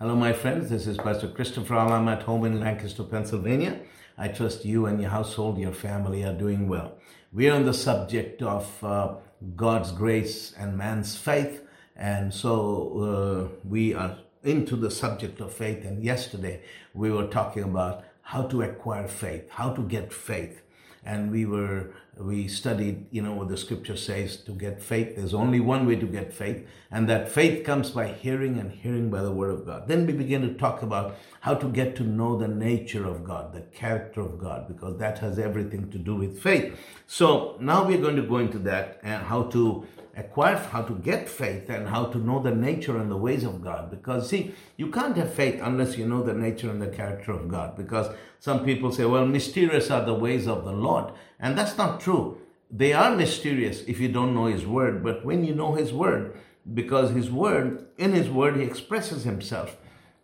Hello, my friends. This is Pastor Christopher. I'm at home in Lancaster, Pennsylvania. I trust you and your household, your family are doing well. We are on the subject of uh, God's grace and man's faith. And so uh, we are into the subject of faith. And yesterday we were talking about how to acquire faith, how to get faith and we were we studied you know what the scripture says to get faith. There's only one way to get faith and that faith comes by hearing and hearing by the word of god. Then we begin to talk about how to get to know the nature of god the character of god because that has everything to do with faith. So now we're going to go into that and how to acquire, how to get faith, and how to know the nature and the ways of God. Because, see, you can't have faith unless you know the nature and the character of God. Because some people say, well, mysterious are the ways of the Lord. And that's not true. They are mysterious if you don't know His Word. But when you know His Word, because His Word, in His Word, He expresses Himself,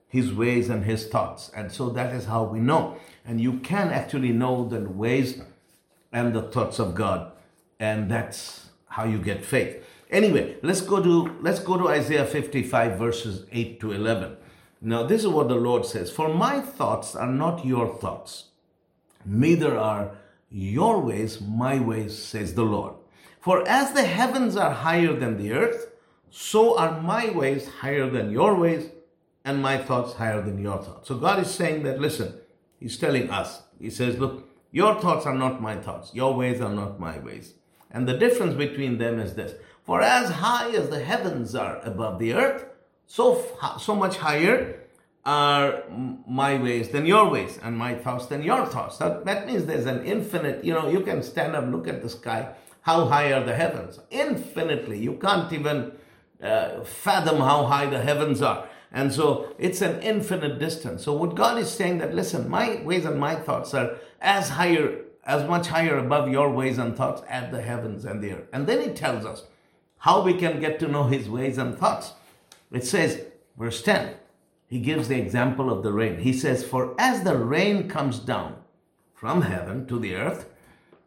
His ways and His thoughts. And so that is how we know. And you can actually know the ways and the thoughts of God. And that's how you get faith. Anyway, let's go to let's go to Isaiah 55 verses 8 to 11. Now, this is what the Lord says, "For my thoughts are not your thoughts, neither are your ways my ways," says the Lord. For as the heavens are higher than the earth, so are my ways higher than your ways, and my thoughts higher than your thoughts. So God is saying that, listen, He's telling us, He says, look, your thoughts are not my thoughts, your ways are not my ways. And the difference between them is this For as high as the heavens are above the earth, so, so much higher are my ways than your ways, and my thoughts than your thoughts. That, that means there's an infinite, you know, you can stand up, look at the sky. How high are the heavens? Infinitely. You can't even uh, fathom how high the heavens are. And so it's an infinite distance. So what God is saying that, listen, my ways and my thoughts are as higher as much higher above your ways and thoughts as the heavens and the earth. And then he tells us how we can get to know his ways and thoughts. It says, verse 10, he gives the example of the rain. He says, For as the rain comes down from heaven to the earth,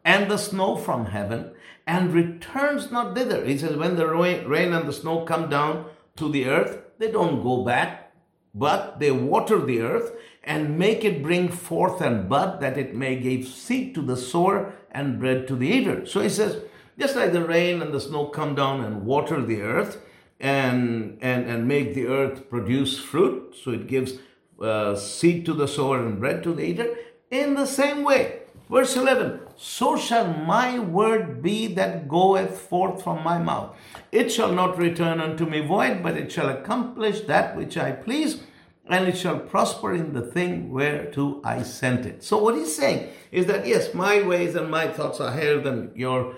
and the snow from heaven, and returns not thither. He says, When the rain and the snow come down to the earth, they don't go back, but they water the earth and make it bring forth and bud, that it may give seed to the sower and bread to the eater. So he says, just like the rain and the snow come down and water the earth and, and, and make the earth produce fruit, so it gives uh, seed to the sower and bread to the eater, in the same way. Verse 11, so shall my word be that goeth forth from my mouth. It shall not return unto me void, but it shall accomplish that which I please and it shall prosper in the thing whereto I sent it. So, what he's saying is that yes, my ways and my thoughts are higher than your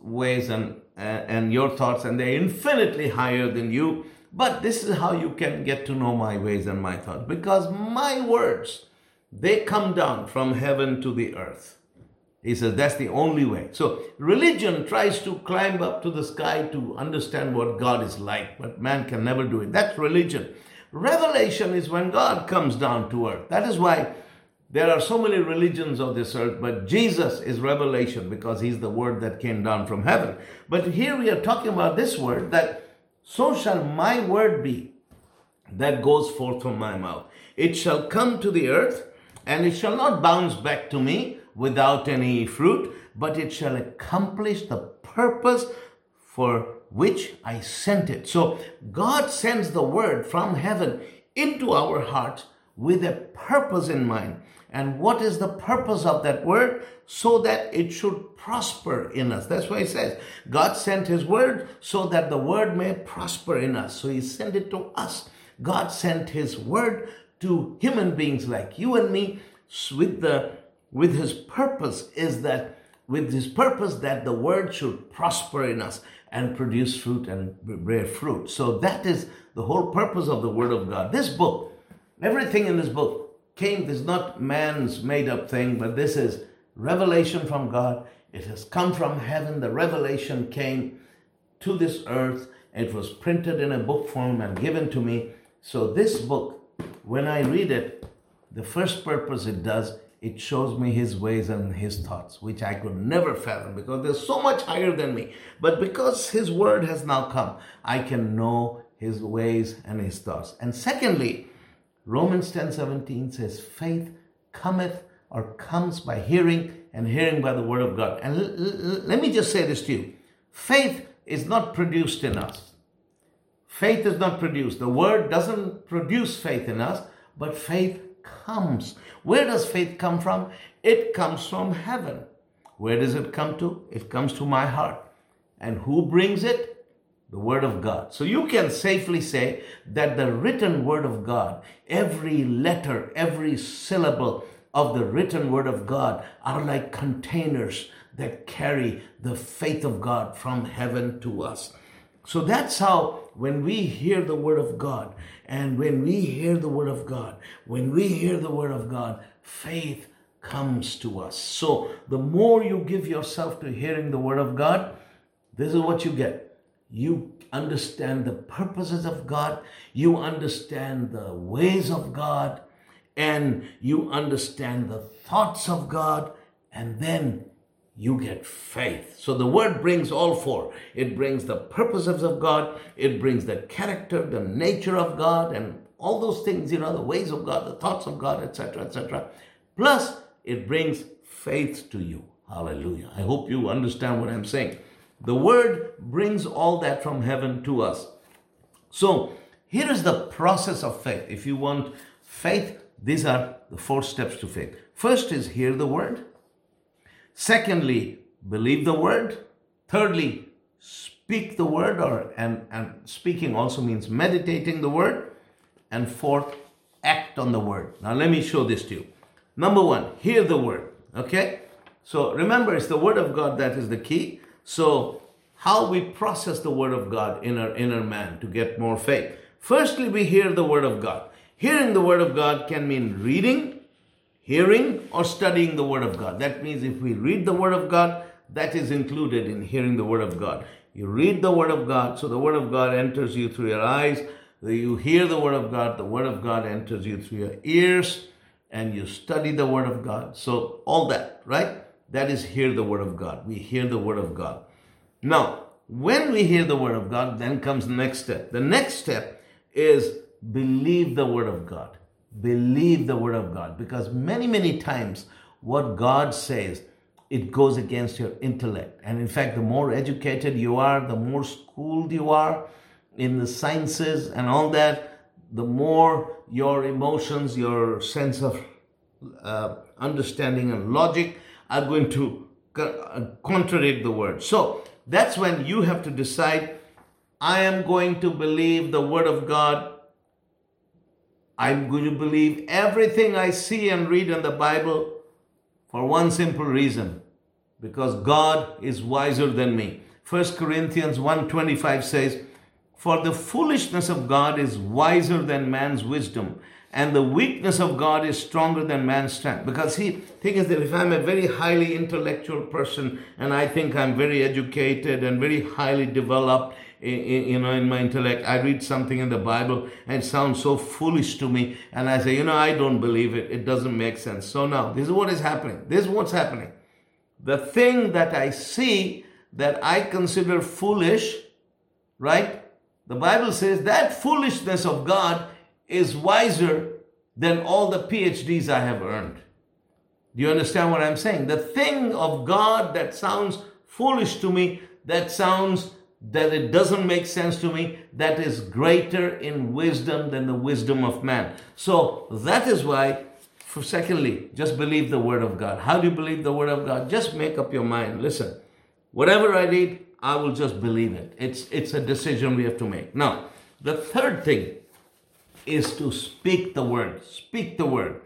ways and, uh, and your thoughts, and they're infinitely higher than you. But this is how you can get to know my ways and my thoughts because my words they come down from heaven to the earth. He says that's the only way. So religion tries to climb up to the sky to understand what God is like, but man can never do it. That's religion. Revelation is when God comes down to earth. That is why there are so many religions of this earth, but Jesus is revelation because he's the word that came down from heaven. But here we are talking about this word that so shall my word be that goes forth from my mouth. It shall come to the earth and it shall not bounce back to me without any fruit, but it shall accomplish the purpose for which I sent it. So God sends the word from heaven into our hearts with a purpose in mind. And what is the purpose of that word? So that it should prosper in us. That's why he says God sent his word so that the word may prosper in us. So he sent it to us. God sent his word to human beings like you and me with the with his purpose is that with his purpose that the word should prosper in us and produce fruit and bear fruit. So that is the whole purpose of the Word of God. This book, everything in this book came, this is not man's made up thing, but this is revelation from God. It has come from heaven. The revelation came to this earth. It was printed in a book form and given to me. So this book, when I read it, the first purpose it does it shows me his ways and his thoughts, which I could never fathom because they're so much higher than me. But because his word has now come, I can know his ways and his thoughts. And secondly, Romans 10 17 says, faith cometh or comes by hearing, and hearing by the word of God. And l- l- let me just say this to you faith is not produced in us. Faith is not produced. The word doesn't produce faith in us, but faith comes. Where does faith come from? It comes from heaven. Where does it come to? It comes to my heart. And who brings it? The Word of God. So you can safely say that the written Word of God, every letter, every syllable of the written Word of God are like containers that carry the faith of God from heaven to us. So that's how, when we hear the Word of God, and when we hear the Word of God, when we hear the Word of God, faith comes to us. So the more you give yourself to hearing the Word of God, this is what you get. You understand the purposes of God, you understand the ways of God, and you understand the thoughts of God, and then you get faith. So the word brings all four. It brings the purposes of God, it brings the character, the nature of God, and all those things, you know, the ways of God, the thoughts of God, etc., etc. Plus, it brings faith to you. Hallelujah. I hope you understand what I'm saying. The word brings all that from heaven to us. So, here is the process of faith. If you want faith, these are the four steps to faith. First is hear the word. Secondly, believe the word. Thirdly, speak the word, or and, and speaking also means meditating the word. And fourth, act on the word. Now let me show this to you. Number one, hear the word. Okay? So remember, it's the word of God that is the key. So how we process the word of God in our inner man to get more faith. Firstly, we hear the word of God. Hearing the word of God can mean reading, hearing, or studying the word of God. That means if we read the word of God, that is included in hearing the word of God. You read the word of God, so the word of God enters you through your eyes. You hear the word of God, the word of God enters you through your ears, and you study the word of God. So all that, right? That is hear the word of God. We hear the word of God. Now, when we hear the word of God, then comes the next step. The next step is believe the word of God. Believe the word of God. Because many, many times what God says, it goes against your intellect. And in fact, the more educated you are, the more schooled you are in the sciences and all that, the more your emotions, your sense of uh, understanding and logic are going to uh, contradict the word. So that's when you have to decide I am going to believe the word of God. I'm going to believe everything I see and read in the Bible for one simple reason because God is wiser than me. 1 Corinthians 1:25 says, "For the foolishness of God is wiser than man's wisdom, and the weakness of God is stronger than man's strength." Because he thing is that if I'm a very highly intellectual person and I think I'm very educated and very highly developed, you know, in my intellect, I read something in the Bible and it sounds so foolish to me, and I say, you know, I don't believe it. It doesn't make sense. So now, this is what is happening. This is what's happening. The thing that I see that I consider foolish, right? The Bible says that foolishness of God is wiser than all the PhDs I have earned. Do you understand what I'm saying? The thing of God that sounds foolish to me, that sounds that it doesn't make sense to me, that is greater in wisdom than the wisdom of man. So that is why, for secondly, just believe the word of God. How do you believe the word of God? Just make up your mind. Listen, whatever I read, I will just believe it. It's it's a decision we have to make. Now, the third thing is to speak the word. Speak the word.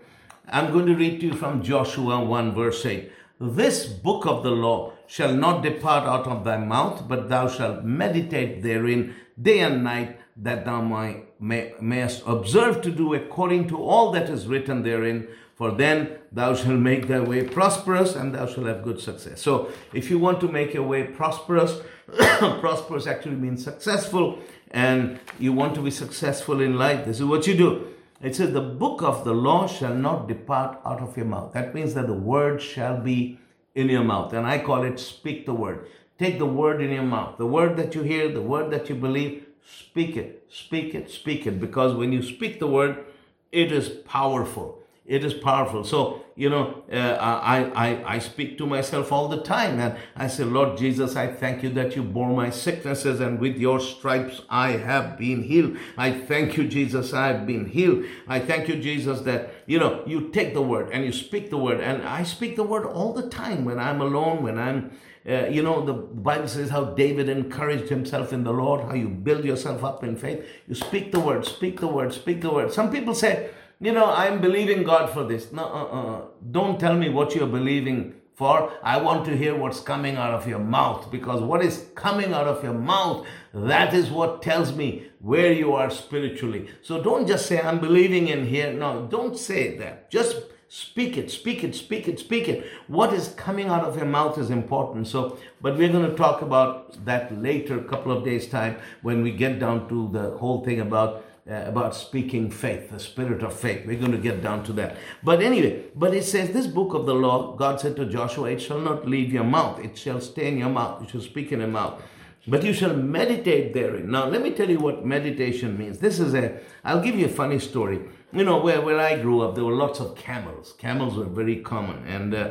I'm going to read to you from Joshua 1 verse 8. This book of the law shall not depart out of thy mouth, but thou shalt meditate therein day and night, that thou may, may, mayest observe to do according to all that is written therein. For then thou shalt make thy way prosperous, and thou shalt have good success. So, if you want to make your way prosperous, prosperous actually means successful, and you want to be successful in life, this is what you do. It says, The book of the law shall not depart out of your mouth. That means that the word shall be in your mouth. And I call it speak the word. Take the word in your mouth. The word that you hear, the word that you believe, speak it, speak it, speak it. Because when you speak the word, it is powerful. It is powerful. So, you know, uh, I, I, I speak to myself all the time and I say, Lord Jesus, I thank you that you bore my sicknesses and with your stripes I have been healed. I thank you, Jesus, I have been healed. I thank you, Jesus, that, you know, you take the word and you speak the word. And I speak the word all the time when I'm alone, when I'm uh, you know, the Bible says how David encouraged himself in the Lord, how you build yourself up in faith. You speak the word, speak the word, speak the word. Some people say, you know, I'm believing God for this. No, uh, uh, don't tell me what you're believing for. I want to hear what's coming out of your mouth because what is coming out of your mouth, that is what tells me where you are spiritually. So don't just say, I'm believing in here. No, don't say that. Just Speak it, speak it, speak it, speak it. What is coming out of your mouth is important. So, but we're going to talk about that later, couple of days' time, when we get down to the whole thing about uh, about speaking faith, the spirit of faith. We're going to get down to that. But anyway, but it says this book of the law, God said to Joshua, it shall not leave your mouth, it shall stay in your mouth, you shall speak in your mouth. But you shall meditate therein. Now, let me tell you what meditation means. This is a, I'll give you a funny story you know, where, where I grew up, there were lots of camels. Camels were very common. And uh,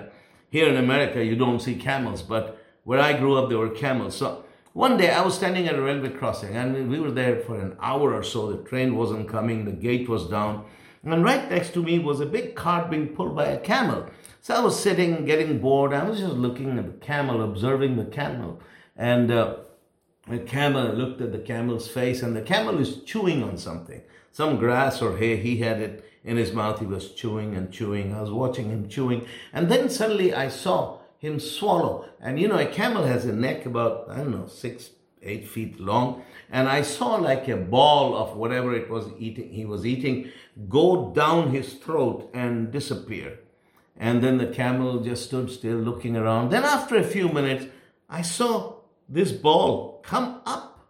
here in America, you don't see camels, but where I grew up, there were camels. So one day I was standing at a railway crossing and we were there for an hour or so. The train wasn't coming, the gate was down. And right next to me was a big cart being pulled by a camel. So I was sitting, getting bored. I was just looking at the camel, observing the camel. And uh, the camel looked at the camel's face, and the camel is chewing on something some grass or hay. He had it in his mouth. He was chewing and chewing. I was watching him chewing. And then suddenly I saw him swallow. And you know, a camel has a neck about, I don't know, six, eight feet long. And I saw like a ball of whatever it was eating, he was eating, go down his throat and disappear. And then the camel just stood still looking around. Then after a few minutes, I saw this ball come up,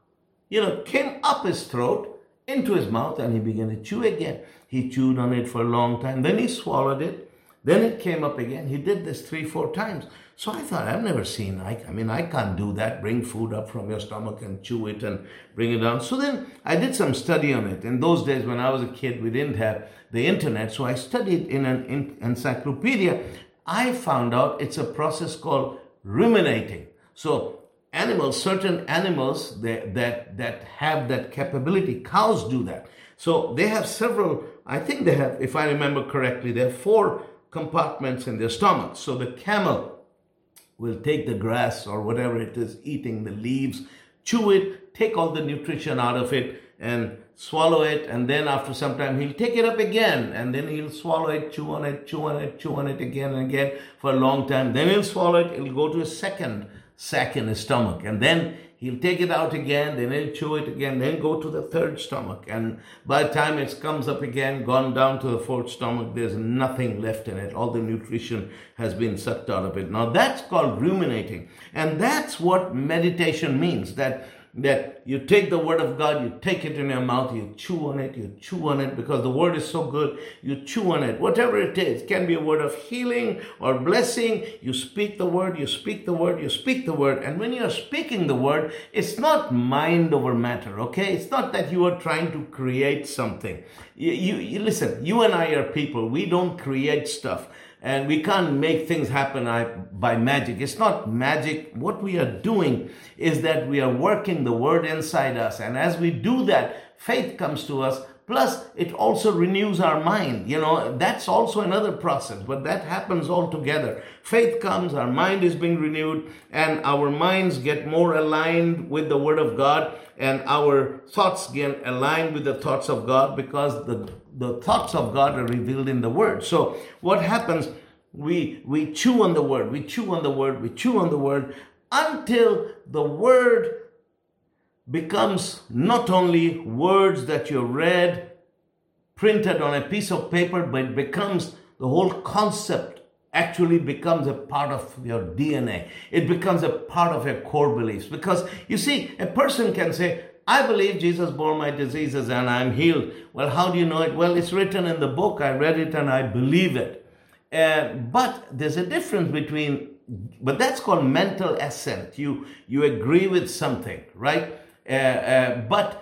you know, came up his throat into his mouth and he began to chew again. He chewed on it for a long time. Then he swallowed it. Then it came up again. He did this three, four times. So I thought, I've never seen, I, I mean, I can't do that. Bring food up from your stomach and chew it and bring it down. So then I did some study on it. In those days, when I was a kid, we didn't have the internet. So I studied in an encyclopedia. I found out it's a process called ruminating. So animals, certain animals that, that, that have that capability. Cows do that. So they have several, I think they have, if I remember correctly, they have four compartments in their stomach. So the camel will take the grass or whatever it is eating, the leaves, chew it, take all the nutrition out of it, and swallow it. And then after some time, he'll take it up again, and then he'll swallow it, chew on it, chew on it, chew on it again and again for a long time. Then he'll swallow it, he'll go to a second sac in his stomach. And then he'll take it out again, then he'll chew it again, then go to the third stomach. And by the time it comes up again, gone down to the fourth stomach, there's nothing left in it. All the nutrition has been sucked out of it. Now that's called ruminating. And that's what meditation means. That that you take the word of God, you take it in your mouth, you chew on it, you chew on it because the word is so good, you chew on it. Whatever it is, can be a word of healing or blessing. You speak the word, you speak the word, you speak the word. And when you're speaking the word, it's not mind over matter, okay? It's not that you are trying to create something. You, you, you listen, you and I are people, we don't create stuff and we can't make things happen by magic. It's not magic. What we are doing is that we are working the word inside us. And as we do that, faith comes to us. Plus, it also renews our mind. You know, that's also another process, but that happens all together. Faith comes, our mind is being renewed, and our minds get more aligned with the Word of God, and our thoughts get aligned with the thoughts of God because the the thoughts of God are revealed in the word. So what happens? We we chew on the word, we chew on the word, we chew on the word until the word becomes not only words that you read printed on a piece of paper, but it becomes the whole concept actually becomes a part of your DNA. It becomes a part of your core beliefs. Because you see, a person can say, I believe Jesus bore my diseases and I'm healed. Well, how do you know it? Well, it's written in the book. I read it and I believe it. Uh, but there's a difference between, but that's called mental assent. You you agree with something, right? Uh, uh, but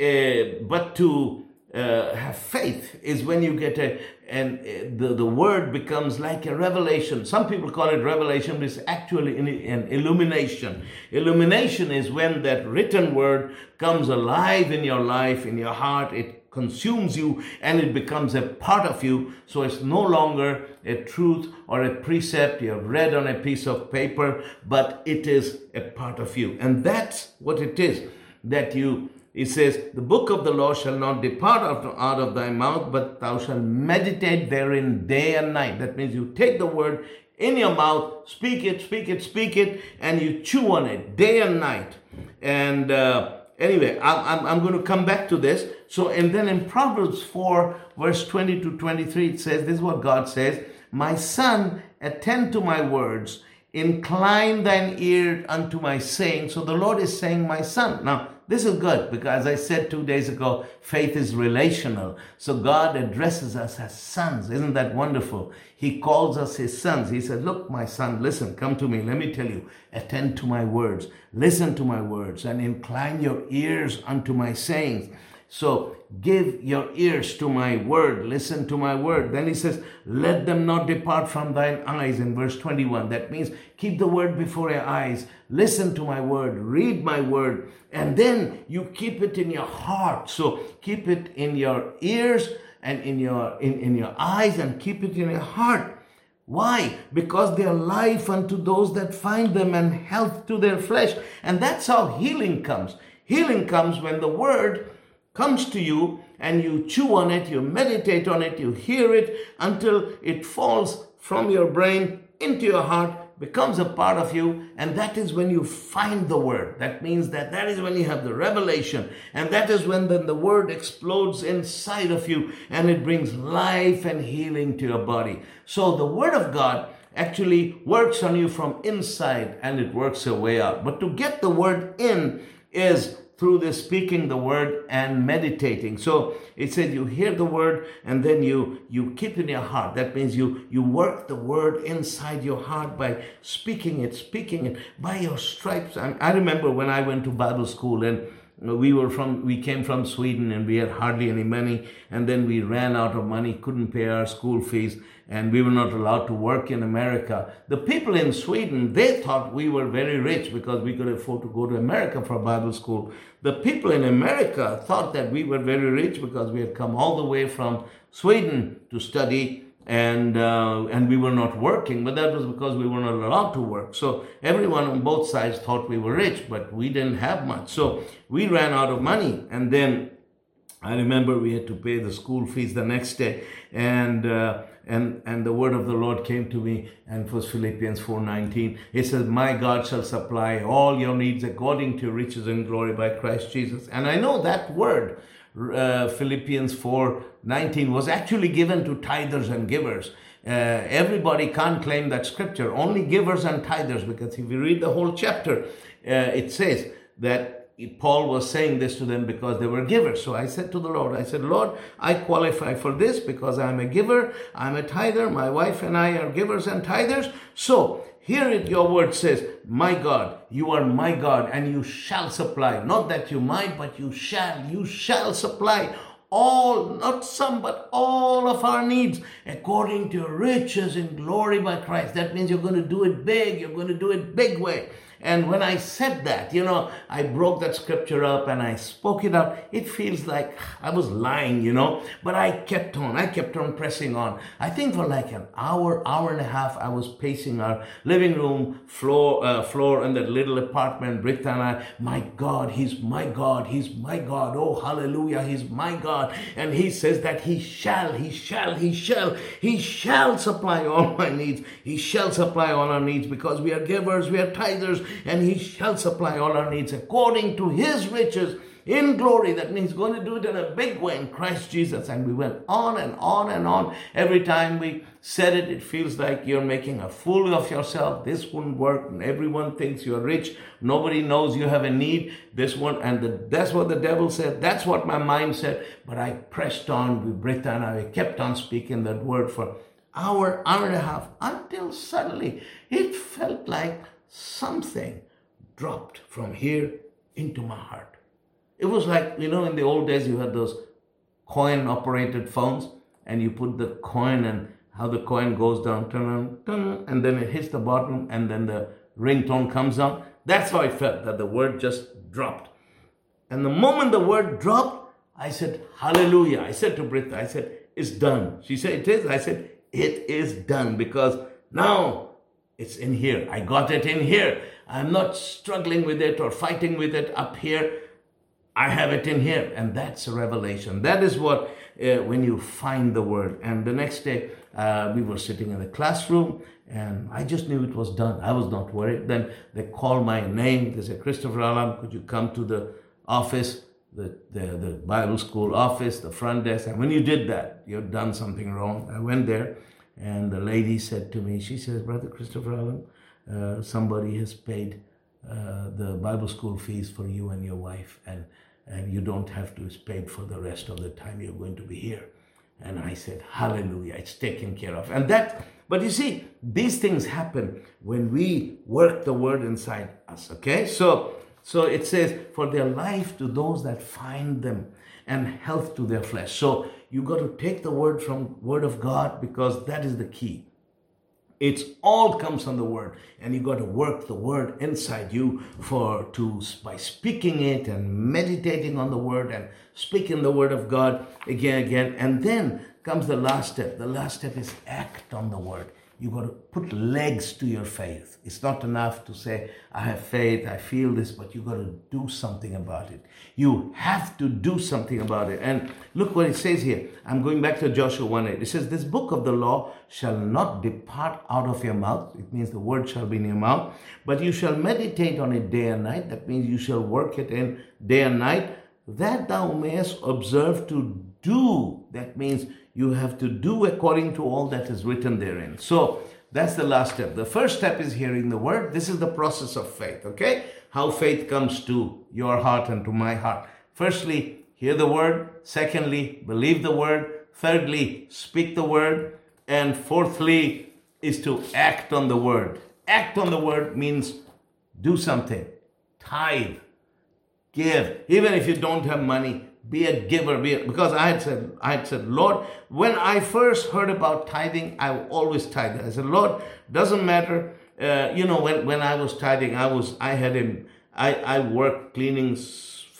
uh, but to uh, have faith is when you get a and uh, the, the word becomes like a revelation. Some people call it revelation but it's actually an, an illumination. Illumination is when that written word comes alive in your life in your heart. It consumes you and it becomes a part of you. So it's no longer a truth or a precept. You have read on a piece of paper but it is a part of you. And that's what it is that you he says, The book of the law shall not depart out of thy mouth, but thou shalt meditate therein day and night. That means you take the word in your mouth, speak it, speak it, speak it, and you chew on it day and night. And uh, anyway, I'm, I'm, I'm going to come back to this. So, and then in Proverbs 4, verse 20 to 23, it says, This is what God says My son, attend to my words, incline thine ear unto my saying. So the Lord is saying, My son. Now, this is good because as I said two days ago, faith is relational. So God addresses us as sons. Isn't that wonderful? He calls us his sons. He said, Look, my son, listen, come to me. Let me tell you, attend to my words, listen to my words, and incline your ears unto my sayings. So give your ears to my word, listen to my word. Then he says, Let them not depart from thine eyes in verse 21. That means keep the word before your eyes, listen to my word, read my word, and then you keep it in your heart. So keep it in your ears and in your in, in your eyes and keep it in your heart. Why? Because they are life unto those that find them and health to their flesh. And that's how healing comes. Healing comes when the word comes to you and you chew on it, you meditate on it, you hear it until it falls from your brain into your heart, becomes a part of you, and that is when you find the word. That means that that is when you have the revelation, and that is when then the word explodes inside of you and it brings life and healing to your body. So the word of God actually works on you from inside and it works your way out. But to get the word in is through the speaking the word and meditating. So it said you hear the word and then you you keep in your heart. That means you you work the word inside your heart by speaking it, speaking it by your stripes. I, I remember when I went to Bible school and Uh, we were from we came from sweden and we had hardly any money and then we ran out of money couldn't pay our school fees and we were not allowed to work in america. The people in sweden they thought we were very rich because we could afford to go to america for bible school. The people in america thought that we were very rich because we had come all the way from sweden to study and uh, and we were not working but that was because we were not allowed to work. So everyone on both sides thought we were rich but we didn't have much. So we ran out of money. And then i remember we had to pay the school fees the next day. And uh, and and the word of the lord came to me and was philippians 4.19 it says my god shall supply all your needs according to riches and glory by christ jesus. And i know that word uh, Philippians 4 19 was actually given to tithers and givers. Uh, everybody can't claim that scripture, only givers and tithers, because if you read the whole chapter, uh, it says that Paul was saying this to them because they were givers. So I said to the Lord, I said, Lord, I qualify for this because I'm a giver, I'm a tither, my wife and I are givers and tithers. So here it, your word says, My God, you are my God, and you shall supply. Not that you might, but you shall. You shall supply all, not some, but all of our needs according to your riches in glory by Christ. That means you're going to do it big. You're going to do it big way. And when I said that, you know, I broke that scripture up and I spoke it out. It feels like I was lying, you know, but I kept on. I kept on pressing on. I think for like an hour, hour and a half, I was pacing our living room floor, uh, floor in that little apartment. Britta and I, my God, He's my God. He's my God. Oh, hallelujah. He's my God. And He says that He shall, He shall, He shall, He shall supply all my needs. He shall supply all our needs because we are givers, we are tithers, and he shall supply all our needs according to his riches in glory. That means going to do it in a big way in Christ Jesus. And we went on and on and on. Every time we said it, it feels like you're making a fool of yourself. This wouldn't work. And everyone thinks you're rich. Nobody knows you have a need. This one, and the, that's what the devil said. That's what my mind said. But I pressed on with Britta and I kept on speaking that word for hour, hour and a half until suddenly it felt like something dropped from here into my heart. It was like, you know, in the old days you had those coin operated phones and you put the coin and how the coin goes down, turn, turn, and then it hits the bottom and then the ringtone comes on. That's how I felt that the word just dropped. And the moment the word dropped, I said, Hallelujah. I said to Britta, I said, It's done. She said, It is. I said, It is done because now it's in here. I got it in here. I'm not struggling with it or fighting with it up here. I have it in here. And that's a revelation. That is what, uh, when you find the word. And the next day, uh, we were sitting in the classroom and I just knew it was done. I was not worried. Then they called my name. They said, Christopher Alam, could you come to the office, the, the, the Bible school office, the front desk? And when you did that, you've done something wrong. I went there and the lady said to me, she says, Brother Christopher Alam, uh, somebody has paid uh, the Bible school fees for you and your wife, and, and you don't have to, paid for the rest of the time you're going to be here. And I said, Hallelujah, it's taken care of. And that, but you see, these things happen when we work the word inside us, okay? So, so it says, for their life to those that find them and health to their flesh. So you got to take the word from word of God because that is the key. It's all comes from the word, and you got to work the word inside you for to by speaking it and meditating on the word and speaking the word of God again, again, and then comes the last step. The last step is act on the word. You got to put legs to your faith. It's not enough to say, I have faith, I feel this, but you got to do something about it. You have to do something about it. And look what it says here. I'm going back to Joshua 1 8. It says, This book of the law shall not depart out of your mouth. It means the word shall be in your mouth, but you shall meditate on it day and night. That means you shall work it in day and night, that thou mayest observe to do. That means you have to do according to all that is written therein. So that's the last step. The first step is hearing the word. This is the process of faith, okay? How faith comes to your heart and to my heart. Firstly, hear the word. Secondly, believe the word. Thirdly, speak the word. And fourthly, is to act on the word. Act on the word means do something. Tithe. Give. Even if you don't have money, be a giver be a, because i had said i had said lord when i first heard about tithing i always tithe. I said lord doesn't matter uh, you know when, when i was tithing i was i had him i i worked cleaning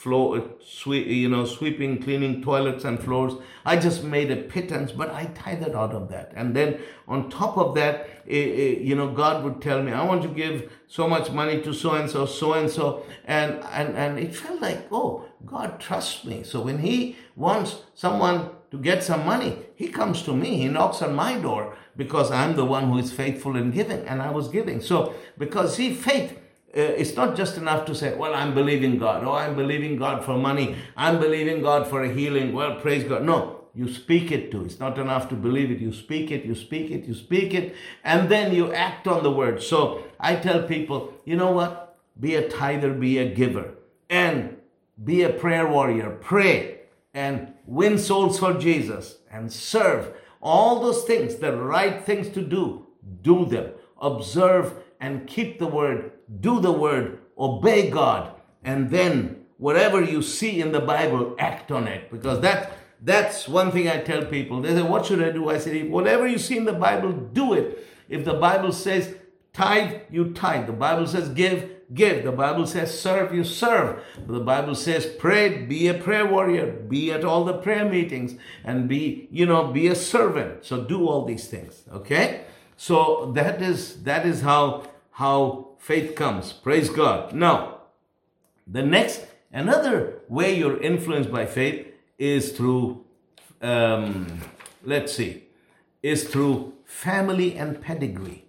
floor sweep you know sweeping cleaning toilets and floors i just made a pittance but i tithed out of that and then on top of that eh, eh, you know god would tell me i want to give so much money to so and so so and so and and and it felt like oh God trusts me. So when He wants someone to get some money, He comes to me. He knocks on my door because I'm the one who is faithful in giving, and I was giving. So because see, faith. Uh, it's not just enough to say, Well, I'm believing God. Oh, I'm believing God for money. I'm believing God for a healing. Well, praise God. No, you speak it too. It's not enough to believe it. You speak it, you speak it, you speak it, and then you act on the word. So I tell people, you know what? Be a tither, be a giver. And be a prayer warrior, pray and win souls for Jesus and serve. All those things, the right things to do, do them. Observe and keep the word, do the word, obey God, and then whatever you see in the Bible, act on it. Because that that's one thing I tell people. They say, What should I do? I say, Whatever you see in the Bible, do it. If the Bible says tithe, you tithe. The Bible says give, give. The Bible says serve, you serve. The Bible says pray, be a prayer warrior, be at all the prayer meetings, and be, you know, be a servant. So do all these things. Okay? So that is that is how how faith comes. Praise God. Now, the next another way you're influenced by faith is through um, let's see, is through family and pedigree.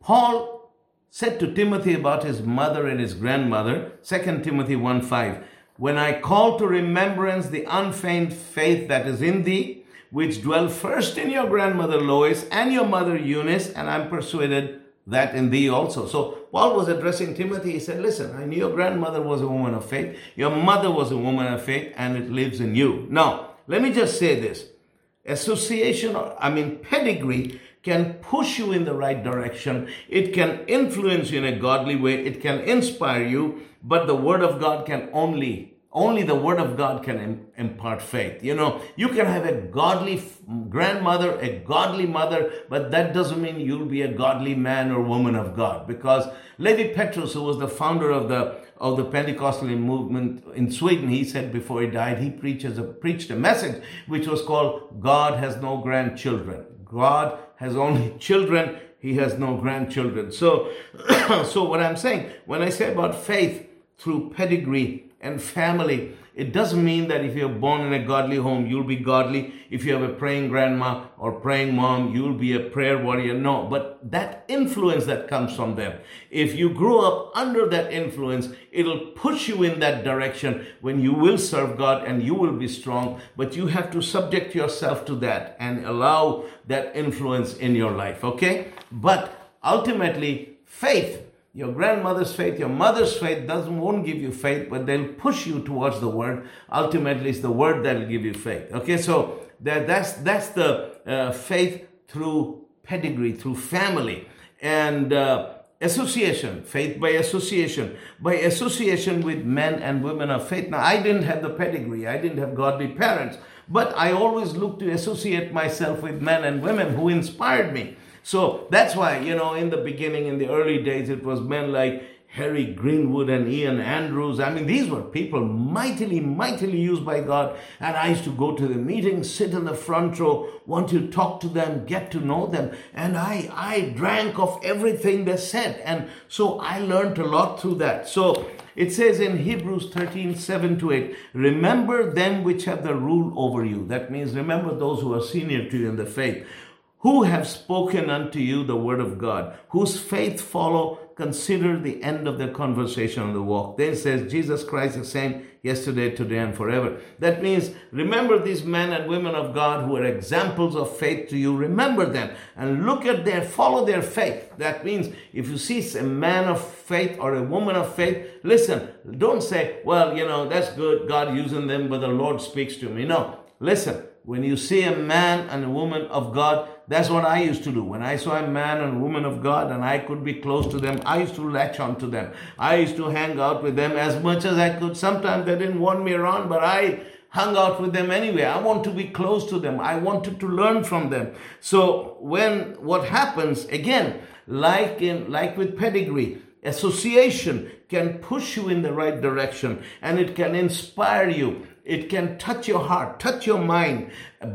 Paul said to Timothy about his mother and his grandmother, 2 Timothy 1 5, When I call to remembrance the unfeigned faith that is in thee, which dwell first in your grandmother Lois and your mother Eunice, and I'm persuaded that in thee also. So Paul was addressing Timothy. He said, Listen, I knew your grandmother was a woman of faith, your mother was a woman of faith, and it lives in you. Now, let me just say this association, I mean, pedigree can push you in the right direction. It can influence you in a godly way. It can inspire you, but the word of God can only, Only the Word of God can Im- impart faith. You know, you can have a godly grandmother, a godly mother, but that doesn't mean you'll be a godly man or woman of God. Because Lewi Pethrus, who was the founder of the of the Pentecostal movement in Sweden, he said before he died, he preaches a, preached a message which was called God has no grandchildren. God has only children. He has no grandchildren. So, so what I'm saying, when I say about faith through pedigree, and family. It doesn't mean that if you're born in a godly home, you'll be godly. If you have a praying grandma or praying mom, you'll be a prayer warrior. No, but that influence that comes from them. If you grow up under that influence, it'll push you in that direction when you will serve God and you will be strong. But you have to subject yourself to that and allow that influence in your life. Okay? But ultimately, faith your grandmother's faith, your mother's faith doesn't won't give you faith, but they'll push you towards the word. Ultimately, it's the word that'll give you faith. Okay, so that, that's that's the uh, faith through pedigree, through family, and uh, association, faith by association, by association with men and women of faith. Now, I didn't have the pedigree, I didn't have godly parents, but I always looked to associate myself with men and women who inspired me. So that's why, you know, in the beginning, in the early days, it was men like Harry Greenwood and Ian Andrews. I mean, these were people mightily, mightily used by God. And I used to go to the meetings, sit in the front row, want to talk to them, get to know them. And I, I drank of everything they said. And so I learned a lot through that. So it says in Hebrews 13, 7 to 8, remember them which have the rule over you. That means remember those who are senior to you in the faith who have spoken unto you the word of God, whose faith follow, consider the end of their conversation on the walk. Then says Jesus Christ the same yesterday, today, and forever. That means remember these men and women of God who are examples of faith to you. Remember them and look at their, follow their faith. That means if you see a man of faith or a woman of faith, listen, don't say, well, you know, that's good, God using them, but the Lord speaks to me. No, listen, when you see a man and a woman of God, that's what I used to do. When I saw a man and a woman of God and I could be close to them, I used to latch on to them. I used to hang out with them as much as I could. Sometimes they didn't want me around, but I hung out with them anyway. I want to be close to them. I wanted to learn from them. So when what happens again, like in like with pedigree, association can push you in the right direction and it can inspire you it can touch your heart, touch your mind,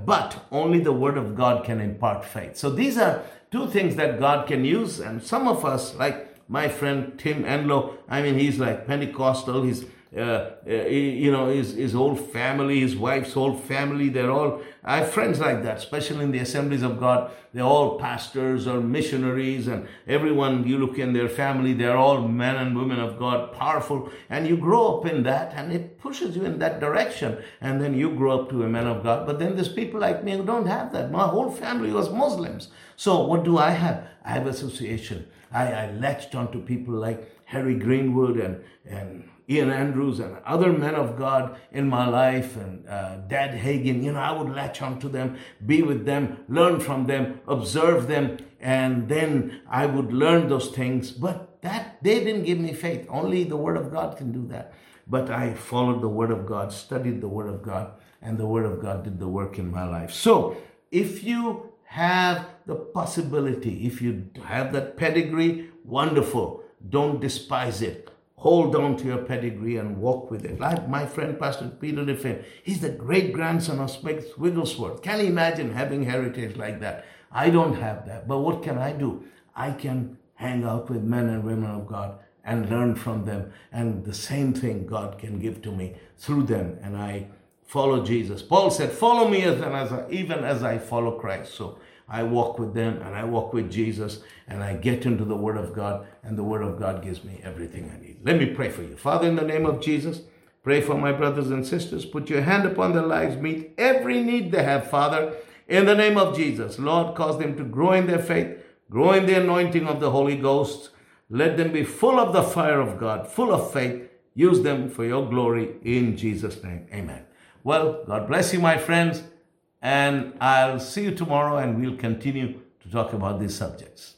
but only the Word of God can impart faith. So these are two things that God can use. And some of us, like my friend Tim Enlow, I mean, he's like Pentecostal, he's uh, uh, you know, his, his whole family, his wife's whole family, they're all, I have friends like that, especially in the assemblies of God. They're all pastors or missionaries, and everyone you look in their family, they're all men and women of God, powerful. And you grow up in that, and it pushes you in that direction. And then you grow up to a man of God. But then there's people like me who don't have that. My whole family was Muslims. So what do I have? I have association. I, I latched onto people like Harry Greenwood and, and Ian Andrews and other men of God in my life and uh, Dad Hagin, you know, I would latch onto them, be with them, learn from them, observe them, and then I would learn those things. But that they didn't give me faith. Only the Word of God can do that. But I followed the Word of God, studied the Word of God, and the Word of God did the work in my life. So if you have the possibility, if you have that pedigree, wonderful. Don't despise it hold on to your pedigree and walk with it. Like my friend Pastor Peter Diffin, he's the great grandson of Smith Wigglesworth. Can you imagine having heritage like that? I don't have that, but what can I do? I can hang out with men and women of God and learn from them, and the same thing God can give to me through them, and I follow Jesus. Paul said, "Follow me as, as I, even as I follow Christ." So I walk with them and I walk with Jesus and I get into the Word of God and the Word of God gives me everything I need. Let me pray for you. Father, in the name of Jesus, pray for my brothers and sisters. Put your hand upon their lives. Meet every need they have, Father, in the name of Jesus. Lord, cause them to grow in their faith, grow in the anointing of the Holy Ghost. Let them be full of the fire of God, full of faith. Use them for your glory in Jesus' name. Amen. Well, God bless you, my friends. And I'll see you tomorrow and we'll continue to talk about these subjects.